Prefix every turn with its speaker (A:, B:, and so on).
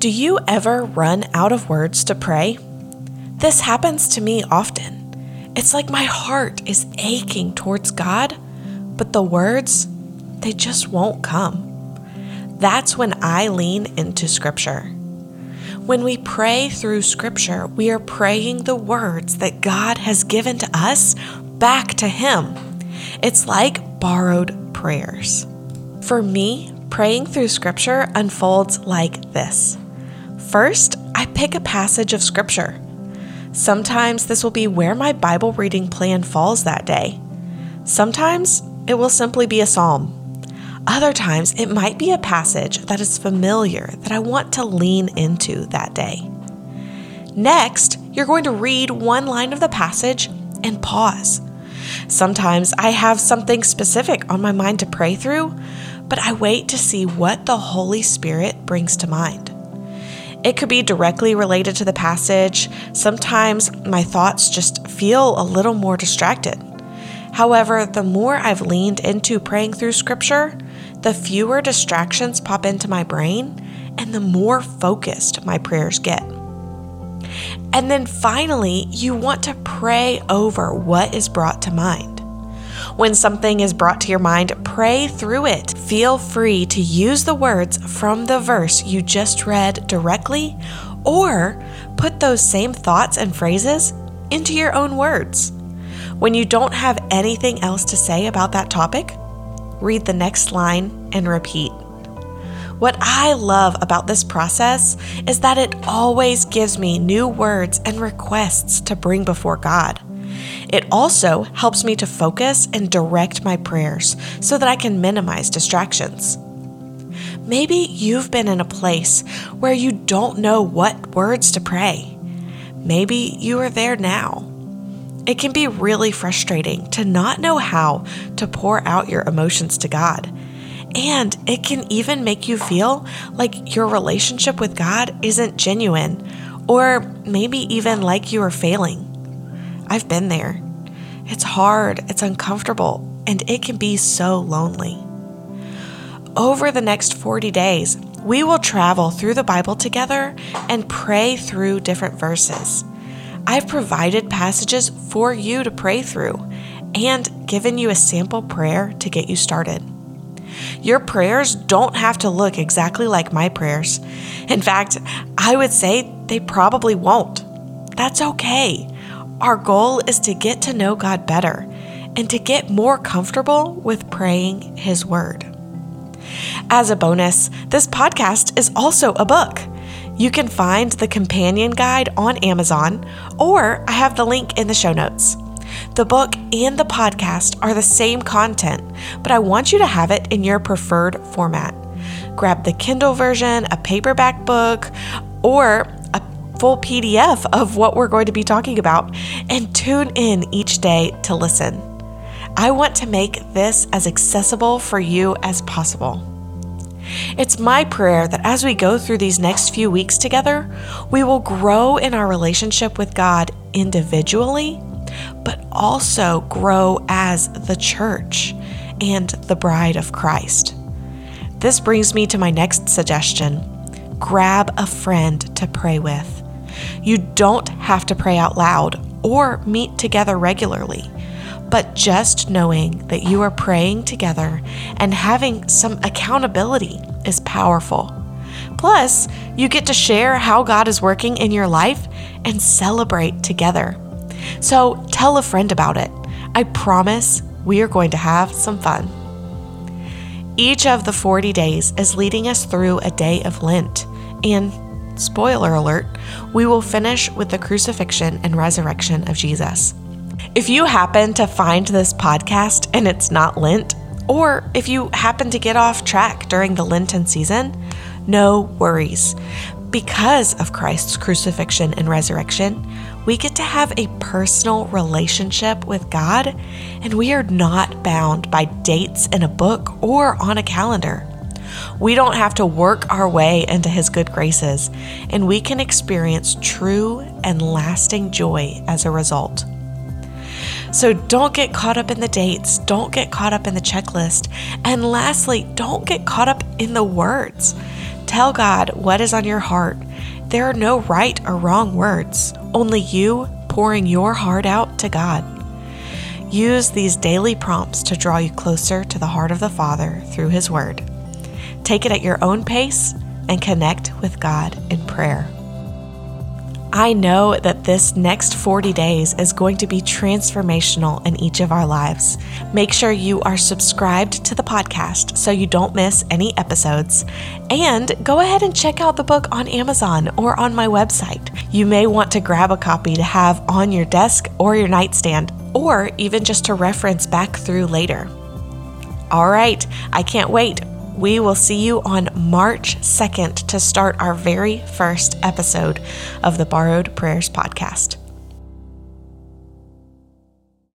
A: Do you ever run out of words to pray? This happens to me often. It's like my heart is aching towards God, but the words, they just won't come. That's when I lean into Scripture. When we pray through Scripture, we are praying the words that God has given to us back to Him. It's like borrowed prayers. For me, praying through Scripture unfolds like this. First, I pick a passage of Scripture. Sometimes this will be where my Bible reading plan falls that day. Sometimes it will simply be a psalm. Other times it might be a passage that is familiar that I want to lean into that day. Next, you're going to read one line of the passage and pause. Sometimes I have something specific on my mind to pray through, but I wait to see what the Holy Spirit brings to mind. It could be directly related to the passage. Sometimes my thoughts just feel a little more distracted. However, the more I've leaned into praying through scripture, the fewer distractions pop into my brain and the more focused my prayers get. And then finally, you want to pray over what is brought to mind. When something is brought to your mind, pray through it. Feel free to use the words from the verse you just read directly, or put those same thoughts and phrases into your own words. When you don't have anything else to say about that topic, read the next line and repeat. What I love about this process is that it always gives me new words and requests to bring before God. It also helps me to focus and direct my prayers so that I can minimize distractions. Maybe you've been in a place where you don't know what words to pray. Maybe you are there now. It can be really frustrating to not know how to pour out your emotions to God. And it can even make you feel like your relationship with God isn't genuine, or maybe even like you are failing. I've been there. It's hard, it's uncomfortable, and it can be so lonely. Over the next 40 days, we will travel through the Bible together and pray through different verses. I've provided passages for you to pray through and given you a sample prayer to get you started. Your prayers don't have to look exactly like my prayers. In fact, I would say they probably won't. That's okay. Our goal is to get to know God better and to get more comfortable with praying His Word. As a bonus, this podcast is also a book. You can find the companion guide on Amazon, or I have the link in the show notes. The book and the podcast are the same content, but I want you to have it in your preferred format. Grab the Kindle version, a paperback book, or full PDF of what we're going to be talking about and tune in each day to listen. I want to make this as accessible for you as possible. It's my prayer that as we go through these next few weeks together, we will grow in our relationship with God individually, but also grow as the church and the bride of Christ. This brings me to my next suggestion grab a friend to pray with. You don't have to pray out loud or meet together regularly, but just knowing that you are praying together and having some accountability is powerful. Plus, you get to share how God is working in your life and celebrate together. So tell a friend about it. I promise we are going to have some fun. Each of the 40 days is leading us through a day of Lent, and spoiler alert, we will finish with the crucifixion and resurrection of Jesus. If you happen to find this podcast and it's not Lent, or if you happen to get off track during the Lenten season, no worries. Because of Christ's crucifixion and resurrection, we get to have a personal relationship with God, and we are not bound by dates in a book or on a calendar. We don't have to work our way into His good graces, and we can experience true and lasting joy as a result. So don't get caught up in the dates, don't get caught up in the checklist, and lastly, don't get caught up in the words. Tell God what is on your heart. There are no right or wrong words, only you pouring your heart out to God. Use these daily prompts to draw you closer to the heart of the Father through His Word. Take it at your own pace and connect with God in prayer. I know that this next 40 days is going to be transformational in each of our lives. Make sure you are subscribed to the podcast so you don't miss any episodes. And go ahead and check out the book on Amazon or on my website. You may want to grab a copy to have on your desk or your nightstand, or even just to reference back through later. All right, I can't wait. We will see you on March 2nd to start our very first episode of the Borrowed Prayers podcast.